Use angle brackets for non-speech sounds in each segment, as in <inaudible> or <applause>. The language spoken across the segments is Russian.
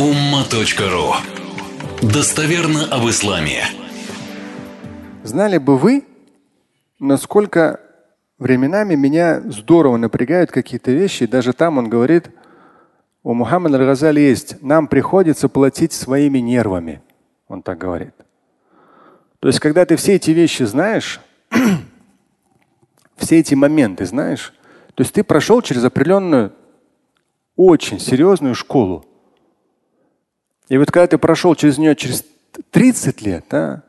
umma.ru Достоверно об исламе. Знали бы вы, насколько временами меня здорово напрягают какие-то вещи. Даже там он говорит, у Мухаммада Аль-Газали есть, нам приходится платить своими нервами. Он так говорит. То есть, когда ты все эти вещи знаешь, <clears throat> все эти моменты знаешь, то есть ты прошел через определенную очень серьезную школу. И вот когда ты прошел через нее через 30 лет, да,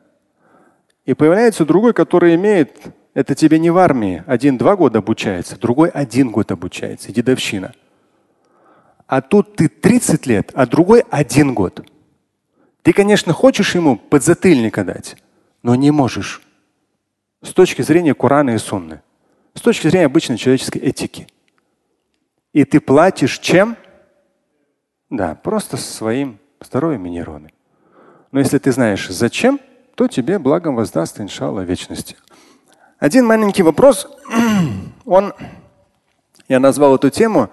и появляется другой, который имеет, это тебе не в армии, один-два года обучается, другой один год обучается, дедовщина. А тут ты 30 лет, а другой один год. Ты, конечно, хочешь ему подзатыльника дать, но не можешь. С точки зрения Корана и Сунны. С точки зрения обычной человеческой этики. И ты платишь чем? Да, просто своим здоровьем и нейронами. Но если ты знаешь зачем, то тебе благом воздаст, иншалла, вечности. Один маленький вопрос. <clears throat> Он, я назвал эту тему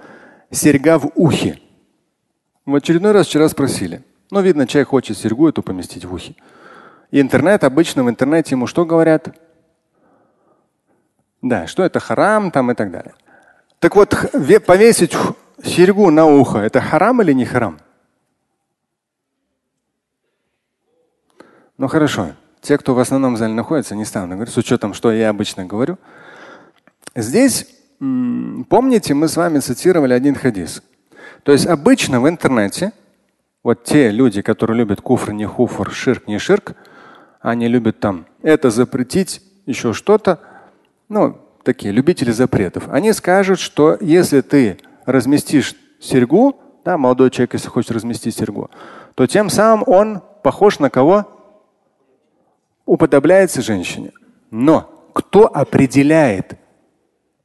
серьга в ухе. В очередной раз вчера спросили. Ну, видно, человек хочет серьгу эту поместить в ухе. И интернет, обычно в интернете ему что говорят? Да, что это харам там и так далее. Так вот, повесить серьгу на ухо, это харам или не харам? Ну хорошо. Те, кто в основном зале находится, не стану говорить, с учетом, что я обычно говорю. Здесь, помните, мы с вами цитировали один хадис. То есть обычно в интернете вот те люди, которые любят куфр, не хуфр, ширк, не ширк, они любят там это запретить, еще что-то. Ну, такие любители запретов. Они скажут, что если ты разместишь серьгу, да, молодой человек, если хочет разместить серьгу, то тем самым он похож на кого? Уподобляется женщине. Но кто определяет,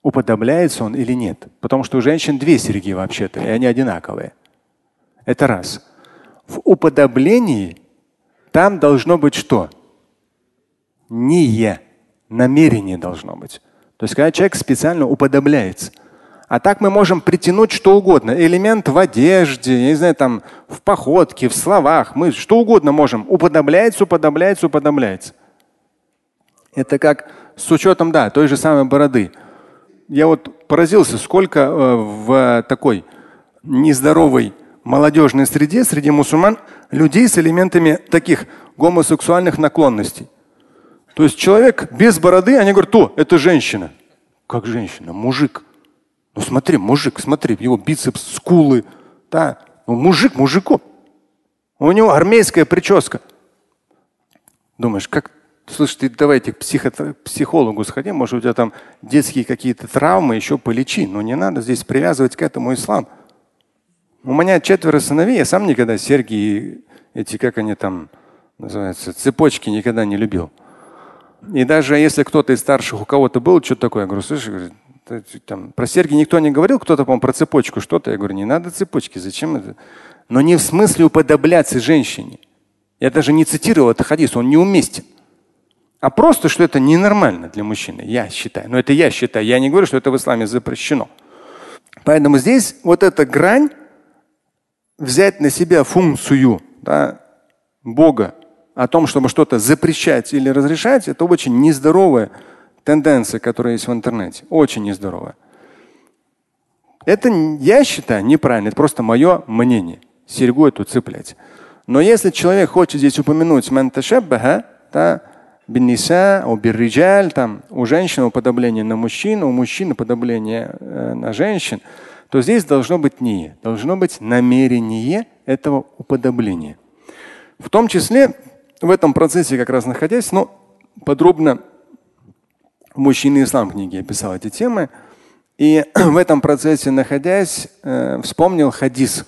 уподобляется он или нет? Потому что у женщин две серьги вообще-то, и они одинаковые. Это раз. В уподоблении там должно быть что? Не намерение должно быть. То есть, когда человек специально уподобляется. А так мы можем притянуть что угодно. Элемент в одежде, я не знаю, там, в походке, в словах. Мы что угодно можем. Уподобляется, уподобляется, уподобляется. Это как с учетом, да, той же самой бороды. Я вот поразился, сколько э, в такой нездоровой молодежной среде, среди мусульман, людей с элементами таких гомосексуальных наклонностей. То есть человек без бороды, они говорят, то, это женщина. Как женщина? Мужик. Ну смотри, мужик, смотри, его бицепс, скулы. Да. Ну, мужик мужику. У него армейская прическа. Думаешь, как Слушай, ты давайте к психо психологу сходи, может у тебя там детские какие-то травмы, еще полечи. Но не надо здесь привязывать к этому ислам. У меня четверо сыновей, я сам никогда серьги, эти, как они там называются, цепочки никогда не любил. И даже если кто-то из старших, у кого-то был что-то такое, я говорю, слушай, там, про серьги никто не говорил, кто-то, по-моему, про цепочку что-то. Я говорю, не надо цепочки, зачем это? Но не в смысле уподобляться женщине. Я даже не цитировал этот хадис, он неуместен. А просто, что это ненормально для мужчины, я считаю. Но это я считаю. Я не говорю, что это в исламе запрещено. Поэтому здесь вот эта грань взять на себя функцию да, Бога о том, чтобы что-то запрещать или разрешать, это очень нездоровая тенденция, которая есть в интернете. Очень нездоровая. Это, я считаю, неправильно. Это просто мое мнение. Серьгу эту цеплять. Но если человек хочет здесь упомянуть манташаббаха, да, бинниса, у там у женщин уподобление на мужчин, у мужчин уподобление э, на женщин, то здесь должно быть не, должно быть намерение этого уподобления. В том числе в этом процессе как раз находясь, но ну, подробно мужчины ислам книги описал эти темы. И <clears throat> в этом процессе находясь, э, вспомнил хадис.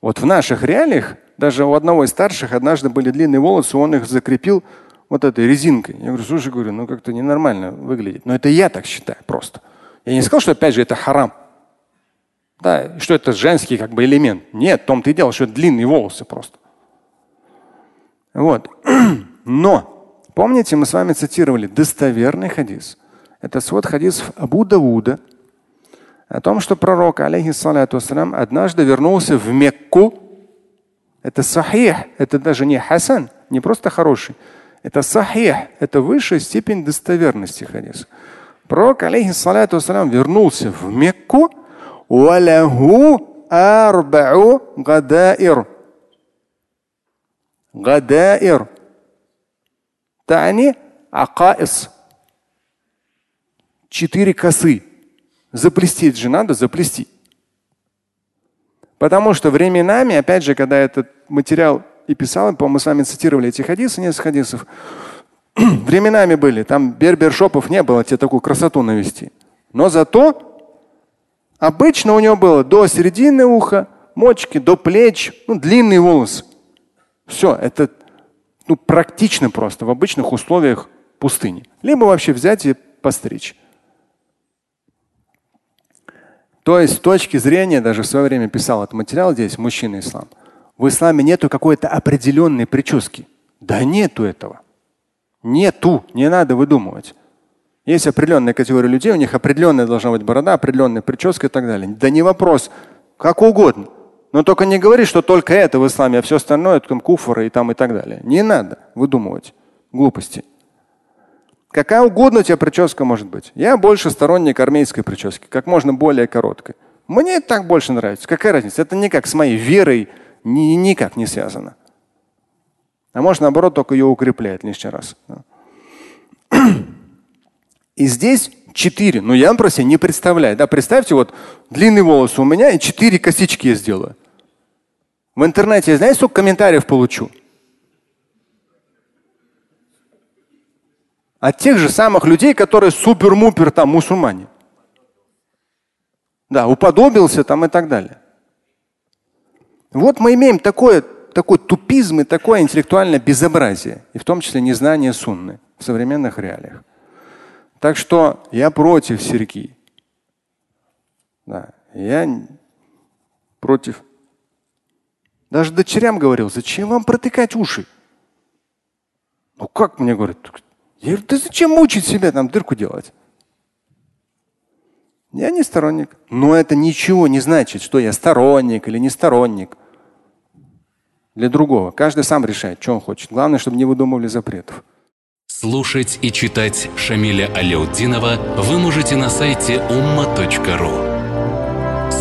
Вот в наших реалиях даже у одного из старших однажды были длинные волосы, он их закрепил вот этой резинкой. Я говорю, слушай, говорю, ну как-то ненормально выглядит. Но это я так считаю просто. Я не сказал, что опять же это харам. Да, что это женский как бы элемент. Нет, в том-то и дело, что это длинные волосы просто. Вот. <clears throat> Но, помните, мы с вами цитировали достоверный хадис. Это свод хадисов Абу Давуда о том, что пророк, алейхиссалату однажды вернулся в Мекку Это сахих, это даже не хасан, не просто хороший. Это сахих, это высшая степень достоверности хадиса. Пророк, алейхиссалату вассалам, вернулся в Мекку, гадаир. Гадаир. Тани акаис. Четыре косы. Заплести же надо, заплести. Потому что временами, опять же, когда этот материал и писал, по-моему, мы с вами цитировали эти хадисы, несколько хадисов, <clears throat> временами были, там бербершопов не было, тебе такую красоту навести. Но зато обычно у него было до середины уха, мочки, до плеч, ну, длинные волосы. Все, это ну, практично просто в обычных условиях пустыни. Либо вообще взять и постричь. То есть с точки зрения, даже в свое время писал этот материал здесь, мужчина ислам, в исламе нету какой-то определенной прически. Да нету этого. Нету, не надо выдумывать. Есть определенная категория людей, у них определенная должна быть борода, определенная прическа и так далее. Да не вопрос, как угодно. Но только не говори, что только это в исламе, а все остальное там куфоры и там и так далее. Не надо выдумывать глупости. Какая угодно у тебя прическа может быть. Я больше сторонник армейской прически, как можно более короткой. Мне это так больше нравится. Какая разница? Это никак с моей верой ни, никак не связано. А может, наоборот, только ее укрепляет лишний раз. И здесь четыре. Ну, я просто не представляю. Да, представьте, вот длинные волосы у меня и четыре косички я сделаю. В интернете, знаете, сколько комментариев получу? От тех же самых людей, которые супер-мупер там мусульмане. Да, уподобился там и так далее. Вот мы имеем такое, такой тупизм и такое интеллектуальное безобразие, и в том числе незнание сунны в современных реалиях. Так что я против Сергии. Да, я против. Даже дочерям говорил, зачем вам протыкать уши? Ну как мне говорят, я говорю, ты зачем мучить себя, там дырку делать? Я не сторонник. Но это ничего не значит, что я сторонник или не сторонник. Для другого. Каждый сам решает, что он хочет. Главное, чтобы не выдумывали запретов. Слушать и читать Шамиля Аляутдинова вы можете на сайте umma.ru.